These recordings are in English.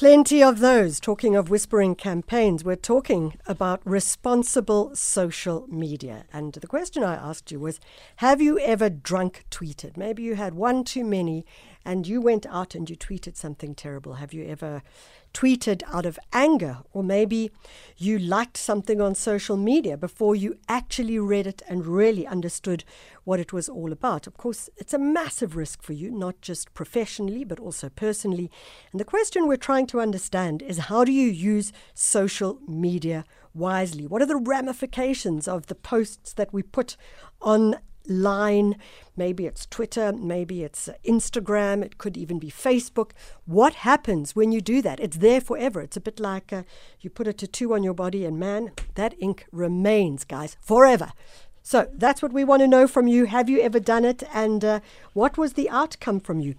Plenty of those. Talking of whispering campaigns, we're talking about responsible social media. And the question I asked you was Have you ever drunk tweeted? Maybe you had one too many and you went out and you tweeted something terrible. Have you ever tweeted out of anger? Or maybe you liked something on social media before you actually read it and really understood what it was all about. Of course, it's a massive risk for you, not just professionally, but also personally. And the question we're trying to understand is how do you use social media wisely? What are the ramifications of the posts that we put on line. Maybe it's Twitter, maybe it's uh, Instagram, it could even be Facebook. What happens when you do that? It's there forever. It's a bit like uh, you put a tattoo on your body, and man, that ink remains, guys, forever. So that's what we want to know from you. Have you ever done it? And uh, what was the outcome from you?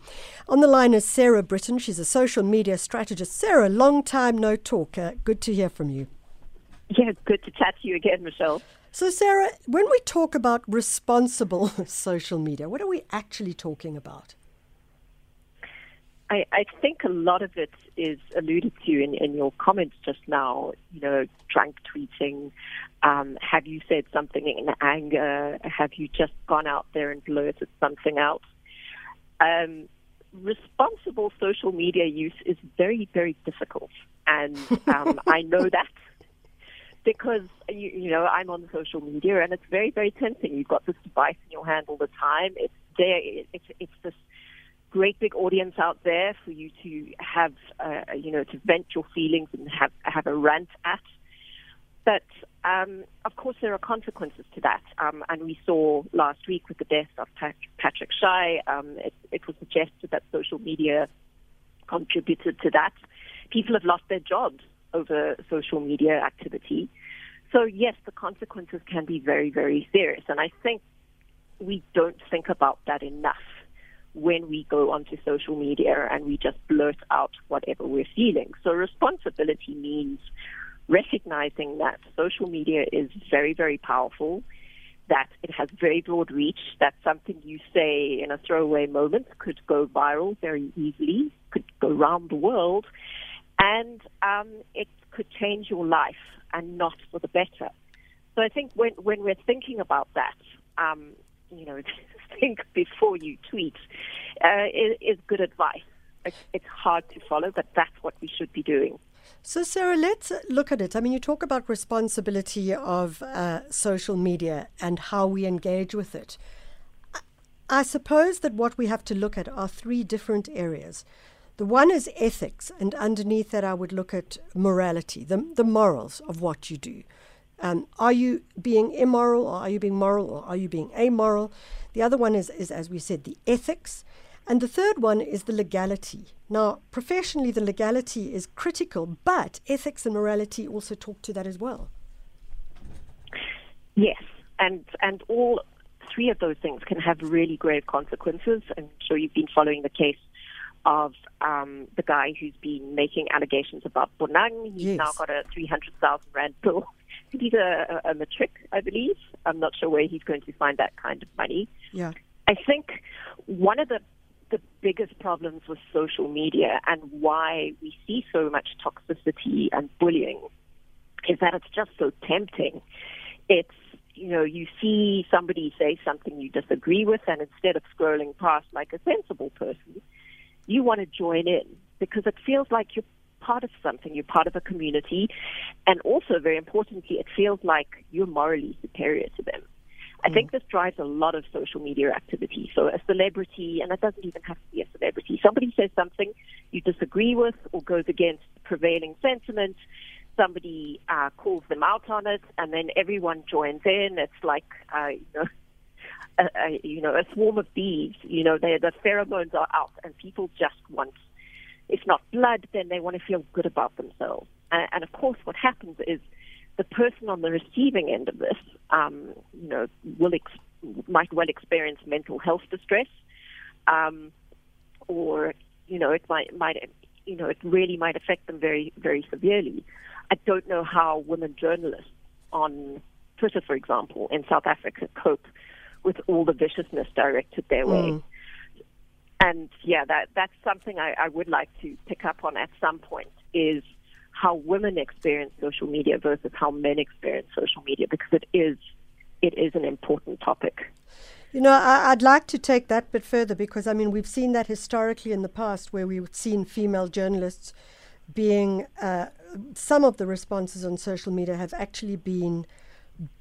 On the line is Sarah Britten. She's a social media strategist. Sarah, long time no talk. Uh, good to hear from you. Yeah, good to chat to you again, Michelle. So, Sarah, when we talk about responsible social media, what are we actually talking about? I, I think a lot of it is alluded to in, in your comments just now. You know, drunk tweeting. Um, have you said something in anger? Have you just gone out there and blurted something out? Um, responsible social media use is very, very difficult. And um, I know that because you, you know I'm on social media and it's very very tempting. You've got this device in your hand all the time. It's there. It's it's this great big audience out there for you to have uh, you know to vent your feelings and have have a rant at. But um, of course, there are consequences to that, um, and we saw last week with the death of Patrick Shai. Um, it, it was suggested that social media contributed to that. People have lost their jobs over social media activity. So, yes, the consequences can be very, very serious. And I think we don't think about that enough when we go onto social media and we just blurt out whatever we're feeling. So, responsibility means recognizing that social media is very, very powerful, that it has very broad reach, that something you say in a throwaway moment could go viral very easily, could go around the world and um, it could change your life and not for the better. So I think when when we're thinking about that, um, you know, think before you tweet uh, is, is good advice. It's, it's hard to follow, but that's what we should be doing. So, Sarah, let's look at it. I mean, you talk about responsibility of uh, social media and how we engage with it. I suppose that what we have to look at are three different areas. The one is ethics, and underneath that, I would look at morality, the, the morals of what you do. Um, are you being immoral, or are you being moral, or are you being amoral? The other one is, is, as we said, the ethics. And the third one is the legality. Now, professionally, the legality is critical, but ethics and morality also talk to that as well. Yes, and and all three of those things can have really grave consequences. I'm sure you've been following the case of um, the guy who's been making allegations about Bonang. He's yes. now got a 300,000 Rand bill. He's a, a, a matric, I believe. I'm not sure where he's going to find that kind of money. Yeah. I think one of the the biggest problems with social media and why we see so much toxicity and bullying is that it's just so tempting. It's you know, you see somebody say something you disagree with, and instead of scrolling past like a sensible person, you want to join in because it feels like you're part of something, you're part of a community, and also, very importantly, it feels like you're morally superior to them. I mm. think this drives a lot of social media activity. So, a celebrity, and it doesn't even have to be a celebrity, somebody says something you disagree with or goes against prevailing sentiment, somebody uh, calls them out on it, and then everyone joins in. It's like, uh, you know, a, a, you know, a swarm of bees. You know, the pheromones are out, and people just want, if not blood, then they want to feel good about themselves. And, and of course, what happens is the person on the receiving end of this, um, you know, will ex- might well experience mental health distress, um, or you know, it might might you know, it really might affect them very very severely. I don't know how women journalists on Twitter, for example, in South Africa cope with all the viciousness directed their way. Mm. and yeah, that that's something I, I would like to pick up on at some point is how women experience social media versus how men experience social media because it is it is an important topic. You know, I, would like to take that bit further because I mean we've seen that historically in the past where we've seen female journalists being uh, some of the responses on social media have actually been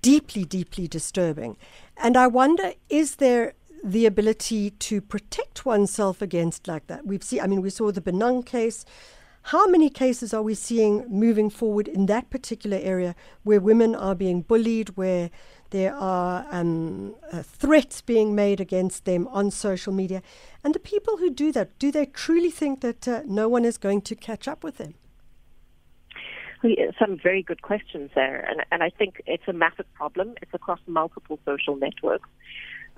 deeply, deeply disturbing. And I wonder, is there the ability to protect oneself against like that? We've seen, I mean, we saw the Bonang case. How many cases are we seeing moving forward in that particular area where women are being bullied, where there are um, uh, threats being made against them on social media? And the people who do that, do they truly think that uh, no one is going to catch up with them? Some very good questions there, and, and I think it's a massive problem. It's across multiple social networks.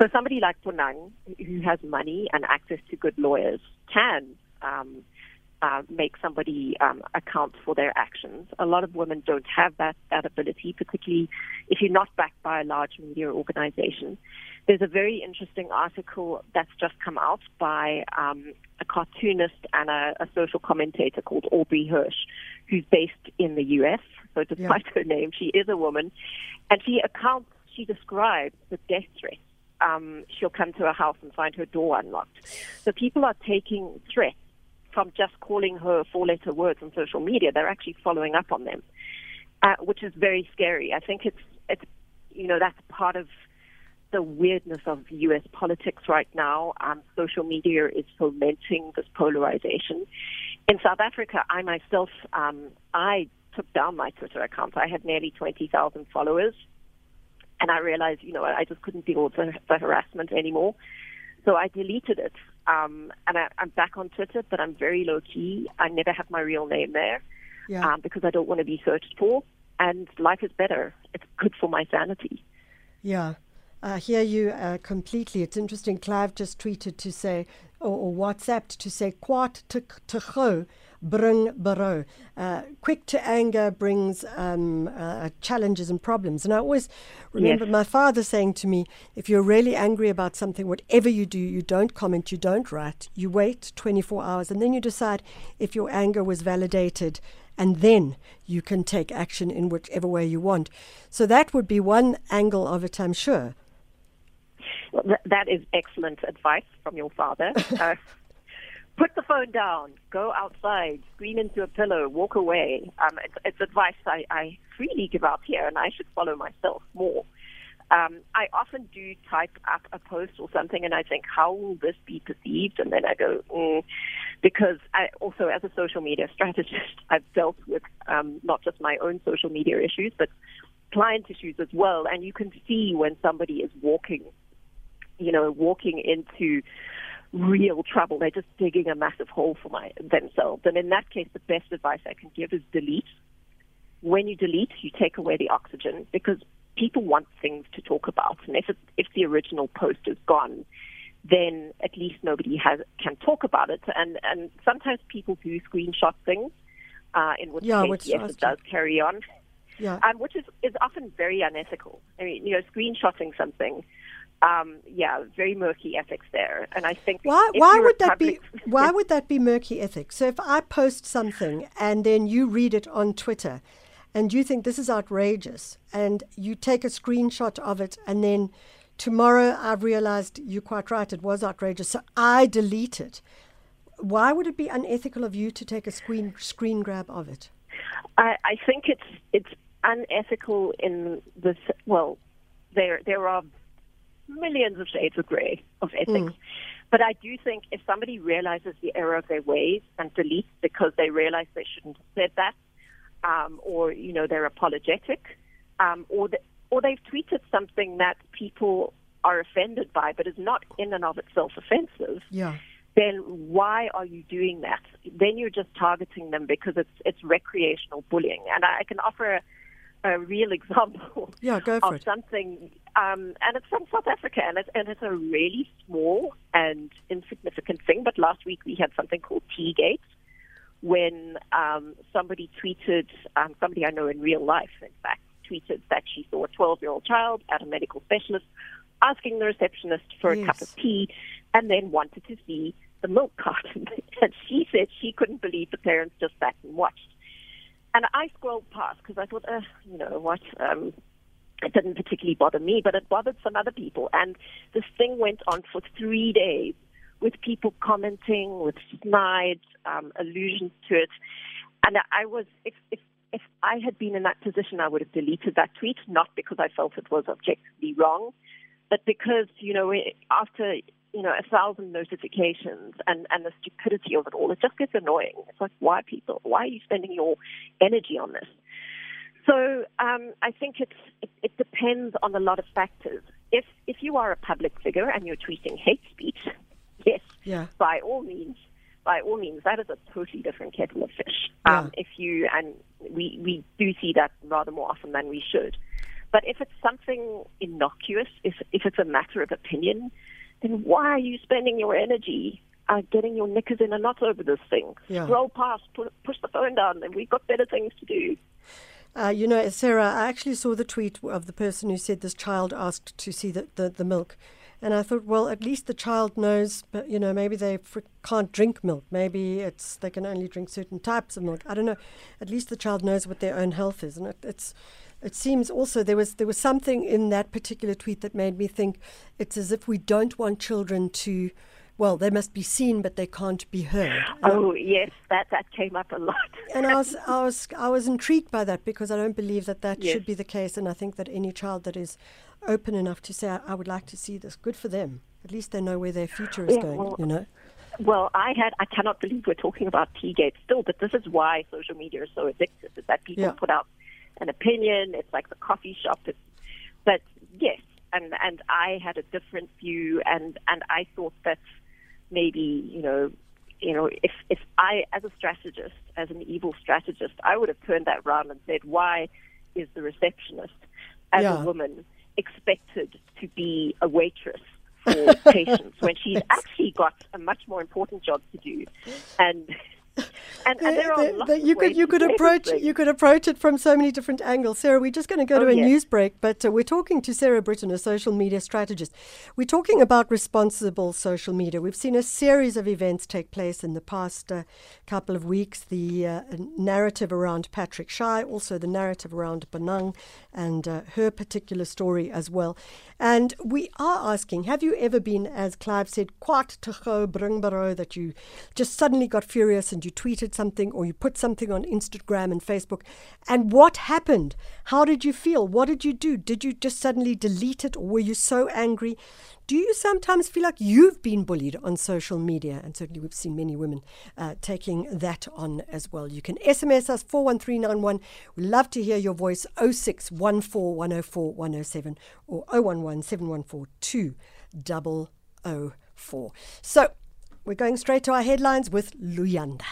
So somebody like Bonang, who has money and access to good lawyers, can um, uh, make somebody um, account for their actions. A lot of women don't have that, that ability, particularly if you're not backed by a large media organization. There's a very interesting article that's just come out by um, a cartoonist and a, a, social commentator called Aubrey Hirsch, who's based in the U.S. So despite yeah. her name, she is a woman, and she accounts, she describes the death threats. Um, she'll come to a house and find her door unlocked. So people are taking threats from just calling her four-letter words on social media. They're actually following up on them, uh, which is very scary. I think it's it's you know that's part of the weirdness of U.S. politics right now. Um, social media is fomenting this polarization. In South Africa, I myself, um, I took down my Twitter account. I had nearly 20,000 followers. And I realized, you know, I just couldn't deal with the, the harassment anymore. So I deleted it. Um, and I, I'm back on Twitter, but I'm very low key. I never have my real name there yeah. um, because I don't want to be searched for. And life is better. It's good for my sanity. Yeah. I hear you uh, completely. It's interesting. Clive just tweeted to say, or, or WhatsApped to say, "Quat to to bring baro." Uh, quick to anger brings um, uh, challenges and problems. And I always remember yes. my father saying to me, "If you're really angry about something, whatever you do, you don't comment, you don't write, you wait 24 hours, and then you decide if your anger was validated." and then you can take action in whichever way you want. So that would be one angle of it, I'm sure. Well, th- that is excellent advice from your father. Uh, put the phone down, go outside, scream into a pillow, walk away. Um, it's, it's, advice I, I, freely give out here, and I should follow myself more. Um, I often do type up a post or something, and I think, how will this be perceived? And then I go, mm, because I also, as a social media strategist, I've dealt with um, not just my own social media issues, but client issues as well. And you can see when somebody is walking you know, walking into real trouble. They're just digging a massive hole for my, themselves. And in that case, the best advice I can give is delete. When you delete, you take away the oxygen because people want things to talk about. And if, it, if the original post is gone, then at least nobody has can talk about it. And and sometimes people do screenshot things, uh, in which yeah, case which yes, it does carry on. Yeah. Um, which is, is often very unethical. I mean, you know, screenshotting something um, yeah, very murky ethics there. And I think why why would that be why would that be murky ethics? So if I post something and then you read it on Twitter, and you think this is outrageous, and you take a screenshot of it, and then tomorrow I've realized you're quite right, it was outrageous, so I delete it. Why would it be unethical of you to take a screen screen grab of it? I, I think it's it's unethical in this. Well, there there are millions of shades of gray of ethics. Mm. But I do think if somebody realizes the error of their ways and deletes because they realize they shouldn't have said that, um, or you know they're apologetic, um, or the, or they've tweeted something that people are offended by, but is not in and of itself offensive. Yeah. Then why are you doing that? Then you're just targeting them because it's it's recreational bullying. And I, I can offer a, real example yeah, go for of it. something, um, and it's from South Africa, and it's, and it's a really small and insignificant thing. But last week we had something called Teagate, when um, somebody tweeted, um, somebody I know in real life, in fact, tweeted that she saw a 12-year-old child at a medical specialist asking the receptionist for yes. a cup of tea, and then wanted to see the milk carton, and she said she couldn't believe the parents just sat and watched. And I scrolled past because I thought, uh, you know what, um, it didn't particularly bother me, but it bothered some other people. And this thing went on for three days with people commenting, with snide um, allusions to it. And I was, if, if, if I had been in that position, I would have deleted that tweet, not because I felt it was objectively wrong, but because, you know, after, you know, a thousand notifications and, and the stupidity of it all, it just gets annoying. It's like, why people, why are you spending your energy on this? So um, I think it's, it, it depends on a lot of factors. If if you are a public figure and you're tweeting hate speech, yes, yeah. by all means, by all means, that is a totally different kettle of fish. Yeah. Um, if you and we we do see that rather more often than we should. But if it's something innocuous, if if it's a matter of opinion, then why are you spending your energy uh, getting your knickers in a knot over this thing? Yeah. Roll past, push, push the phone down, and we've got better things to do. Uh, you know, Sarah, I actually saw the tweet of the person who said this child asked to see the, the, the milk. And I thought, well, at least the child knows, but you know, maybe they fr- can't drink milk. Maybe it's they can only drink certain types of milk. I don't know. At least the child knows what their own health is, and it, it's. It seems also there was there was something in that particular tweet that made me think it's as if we don't want children to well, they must be seen, but they can't be heard. Oh yes, that that came up a lot. and I was I was I was intrigued by that because I don't believe that that yes. should be the case, and I think that any child that is open enough to say I, I, would like to see this, good for them. At least they know where their future is yeah, going. Well, you know. Well, I had I cannot believe we're talking about Teagate still, but this is why social media is so addictive. Is that people yeah. put out an opinion? It's like the coffee shop. It's, but yes, and and I had a different view, and and I thought that maybe you know you know if if I as a strategist as an evil strategist I would have turned that round and said why is the receptionist as yeah. a woman expected to be a waitress for patients when she's actually got a much more important job to do and and, and the, the, you could you could approach you could approach it from so many different angles. Sarah, we're just going to go oh, to a yes. news break, but uh, we're talking to Sarah Britten, a social media strategist. We're talking about responsible social media. We've seen a series of events take place in the past uh, couple of weeks. The uh, narrative around Patrick Shai, also the narrative around Bonang and uh, her particular story as well. And we are asking, have you ever been, as Clive said, quite to bring that you just suddenly got furious and you tweeted something or you put something on Instagram and Facebook. And what happened? How did you feel? What did you do? Did you just suddenly delete it or were you so angry? Do you sometimes feel like you've been bullied on social media? And certainly we've seen many women uh, taking that on as well. You can SMS us 41391. We'd love to hear your voice 0614104107 or 011 So we're going straight to our headlines with Luyanda.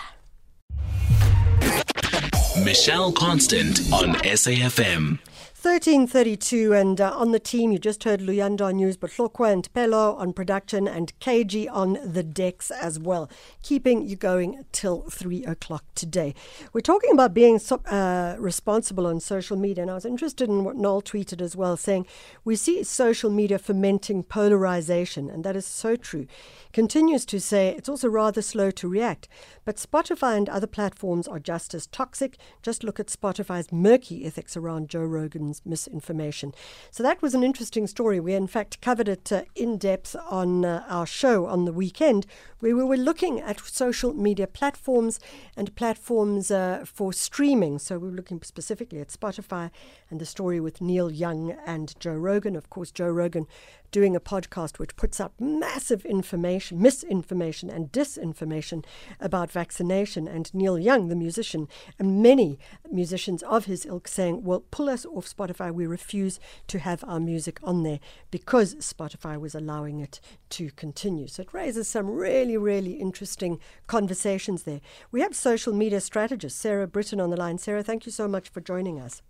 Michelle Constant on SAFM. 1332 and uh, on the team you just heard Luyanda news but Hlokwa and Pelo on production and KG on the decks as well keeping you going till 3 o'clock today. We're talking about being so, uh, responsible on social media and I was interested in what Noel tweeted as well saying we see social media fermenting polarization and that is so true. Continues to say it's also rather slow to react. But Spotify and other platforms are just as toxic. Just look at Spotify's murky ethics around Joe Rogan misinformation. So that was an interesting story. We, in fact, covered it uh, in depth on uh, our show on the weekend, where we were looking at social media platforms and platforms uh, for streaming. So we were looking specifically at Spotify and the story with Neil Young and Joe Rogan. Of course, Joe Rogan doing a podcast which puts up massive information, misinformation, and disinformation about vaccination. And Neil Young, the musician, and many musicians of his ilk saying, Well, pull us off Spotify. We refuse to have our music on there because Spotify was allowing it to continue. So it raises some really, really interesting conversations there. We have social media strategist Sarah Britten on the line. Sarah, thank you so much for joining us.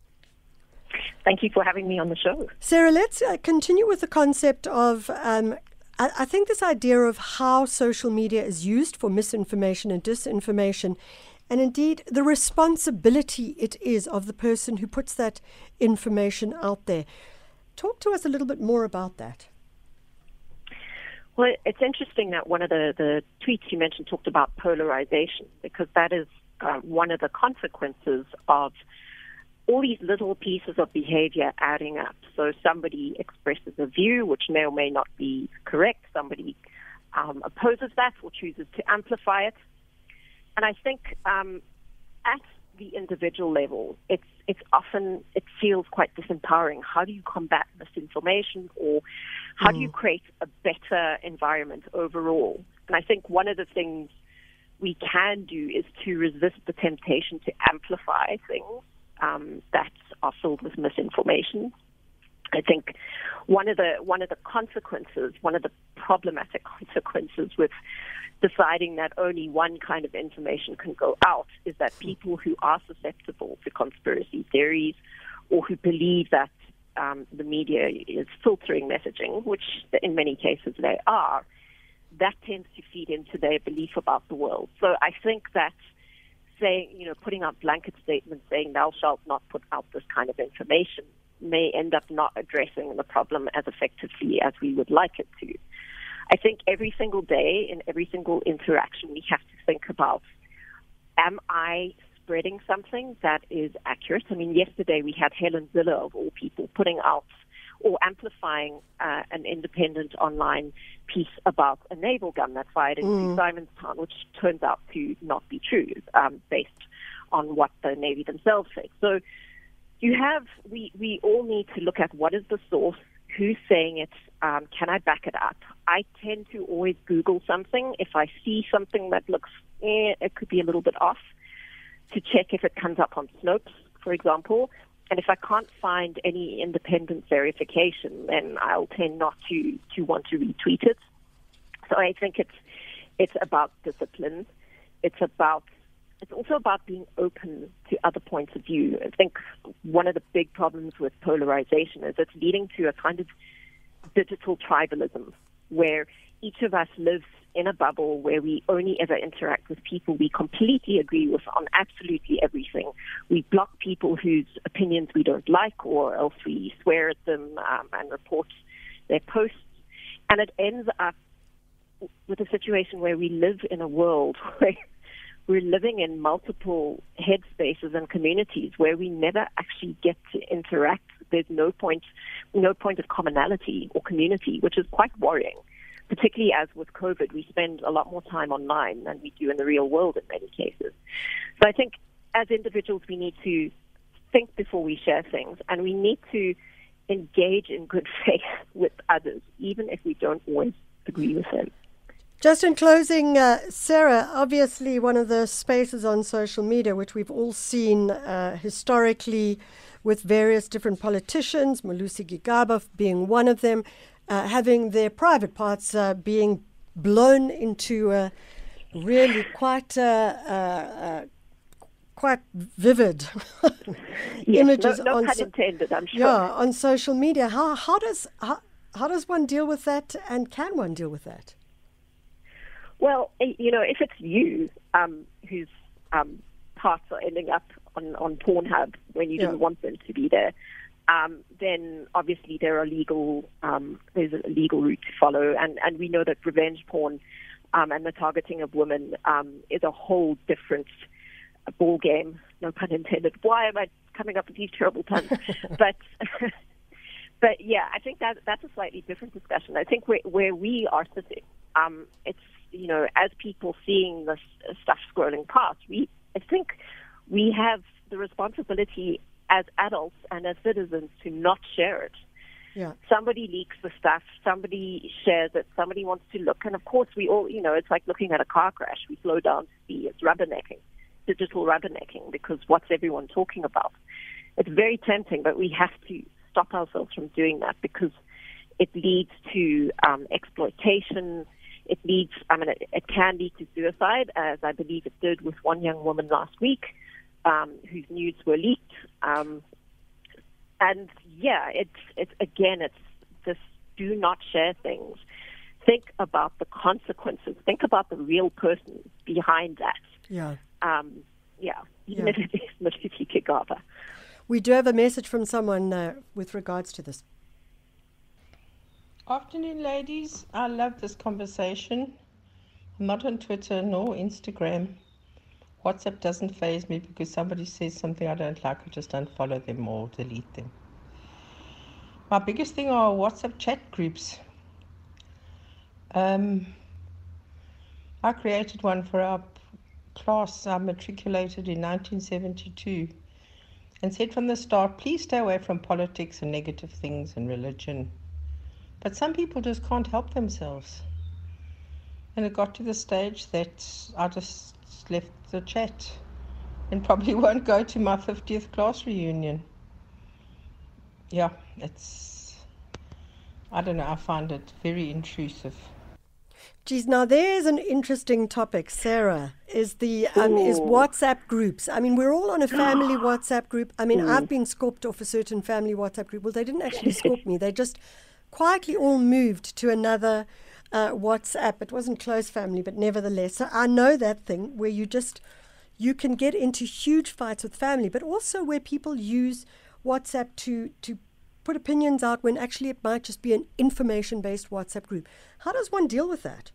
Thank you for having me on the show. Sarah, let's uh, continue with the concept of. Um, I think this idea of how social media is used for misinformation and disinformation, and indeed the responsibility it is of the person who puts that information out there. Talk to us a little bit more about that. Well, it's interesting that one of the, the tweets you mentioned talked about polarization because that is uh, one of the consequences of all these little pieces of behavior adding up. So somebody expresses a view which may or may not be correct. Somebody um, opposes that or chooses to amplify it. And I think um, at the individual level, it's it's often it feels quite disempowering. How do you combat misinformation, or how mm. do you mm. create a better environment overall? And I think one of the things we can do is to resist the temptation to amplify things um, that are filled with misinformation. I think one of the one of the consequences, one of the problematic consequences with deciding that only one kind of information can go out is that people who are susceptible to conspiracy theories or who believe that um, the media is filtering messaging, which in many cases they are, that tends to feed into their belief about the world. So I think that saying, you know, putting out blanket statements saying thou shalt not put out this kind of information may end up not addressing the problem as effectively as we would like it to. I think every single day in every single interaction we have to think about am I spreading something that is accurate? I mean, yesterday we had Helen Zille, of all people, putting out or amplifying uh, an independent online piece about a naval gun that fired into mm. Simonstown, which turns out to not be true, um, based on what the Navy themselves said. So you have, we, we all need to look at what is the source, who's saying it, um, can I back it up? I tend to always Google something. If I see something that looks, eh, it could be a little bit off, to check if it comes up on Snopes, for example. And if I can't find any independent verification, then I'll tend not to, to want to retweet it. So I think it's it's about discipline. It's about it's also about being open to other points of view. I think one of the big problems with polarization is it's leading to a kind of digital tribalism where each of us lives in a bubble where we only ever interact with people we completely agree with on absolutely everything. We block people whose opinions we don't like, or else we swear at them um, and report their posts. And it ends up with a situation where we live in a world where we're living in multiple headspaces and communities where we never actually get to interact. There's no point, no point of commonality or community, which is quite worrying particularly as with COVID, we spend a lot more time online than we do in the real world in many cases. So I think as individuals, we need to think before we share things, and we need to engage in good faith with others, even if we don't always agree with them. Just in closing, uh, Sarah, obviously one of the spaces on social media which we've all seen uh, historically with various different politicians, Malusi Gigaba being one of them, uh, having their private parts uh, being blown into a really quite uh, uh, uh quite vivid yes, images no, no on intended, I'm sure. Yeah, on social media. How how does how, how does one deal with that, and can one deal with that? Well, you know, if it's you um, whose um, parts are ending up on, on Pornhub when you yeah. didn't want them to be there, um, then obviously there are legal um, there's a legal route to follow, and, and we know that revenge porn um, and the targeting of women um, is a whole different ball game. No pun intended. Why am I coming up with these terrible puns? but but yeah, I think that that's a slightly different discussion. I think where where we are sitting, um, it's you know as people seeing this stuff scrolling past, we I think we have the responsibility as adults and as citizens to not share it. Yeah. Somebody leaks the stuff, somebody shares it, somebody wants to look. And of course, we all, you know, it's like looking at a car crash. We slow down to see it's rubbernecking, digital rubbernecking, because what's everyone talking about? It's very tempting, but we have to stop ourselves from doing that because it leads to um, exploitation. It leads, I mean, it, it can lead to suicide, as I believe it did with one young woman last week um, whose nudes were leaked. Um, and yeah, it's it's again, it's this do not share things. Think about the consequences. Think about the real person behind that. Yeah. Um, yeah. Even yeah. if it is Malusi Gigaba. We do have a message from someone uh, with regards to this. Afternoon, ladies. I love this conversation. I'm not on Twitter nor Instagram. WhatsApp doesn't phase me because somebody says something I don't like, I just unfollow them or delete them. My biggest thing are WhatsApp chat groups. Um, I created one for our class. I matriculated in 1972 and said from the start, please stay away from politics and negative things and religion but some people just can't help themselves. And it got to the stage that I just left the chat and probably won't go to my 50th class reunion. Yeah, it's, I don't know, I find it very intrusive. Geez, now there's an interesting topic, Sarah. Is the um, is WhatsApp groups? I mean, we're all on a family WhatsApp group. I mean, I've been scorped off a certain family WhatsApp group. Well, they didn't actually scorp me. They just quietly all moved to another uh, WhatsApp. It wasn't close family, but nevertheless. So I know that thing where you just you can get into huge fights with family, but also where people use WhatsApp to to put opinions out when actually it might just be an information based WhatsApp group. How does one deal with that?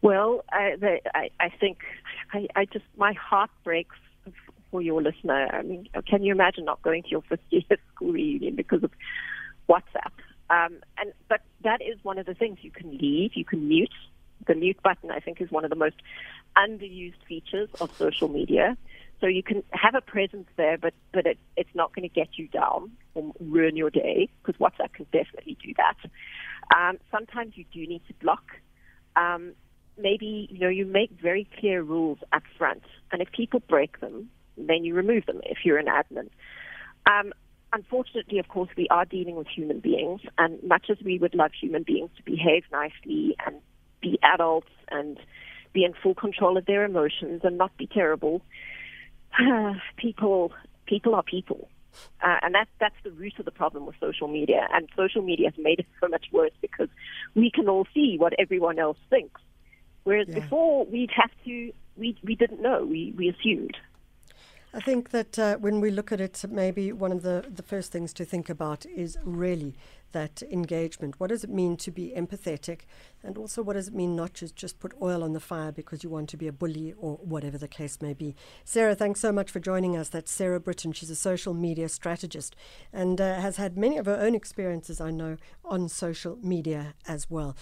Well, I, the, I, I think I, I just my heart breaks for your listener. I mean, can you imagine not going to your 50th school reunion because of WhatsApp. Um, and but that is one of the things you can leave, you can mute. The mute button, I think, is one of the most underused features of social media. So you can have a presence there, but but it, it's not going to get you down or ruin your day because WhatsApp can definitely do that. Um, sometimes you do need to block. Um, maybe you know you make very clear rules up front, and if people break them, then you remove them if you're an admin. Um, unfortunately, of course, we are dealing with human beings, and much as we would love human beings to behave nicely and be adults and be in full control of their emotions and not be terrible, people people are people. Uh, and that's that's the root of the problem with social media. And social media has made it so much worse because we can all see what everyone else thinks. Whereas yeah. before we'd have to we we didn't know, we, we assumed. I think that uh, when we look at it, maybe one of the, the first things to think about is really that engagement. What does it mean to be empathetic? And also, what does it mean not to just put oil on the fire because you want to be a bully or whatever the case may be? Sarah, thanks so much for joining us. That's Sarah Britten. She's a social media strategist and uh, has had many of her own experiences, I know, on social media as well.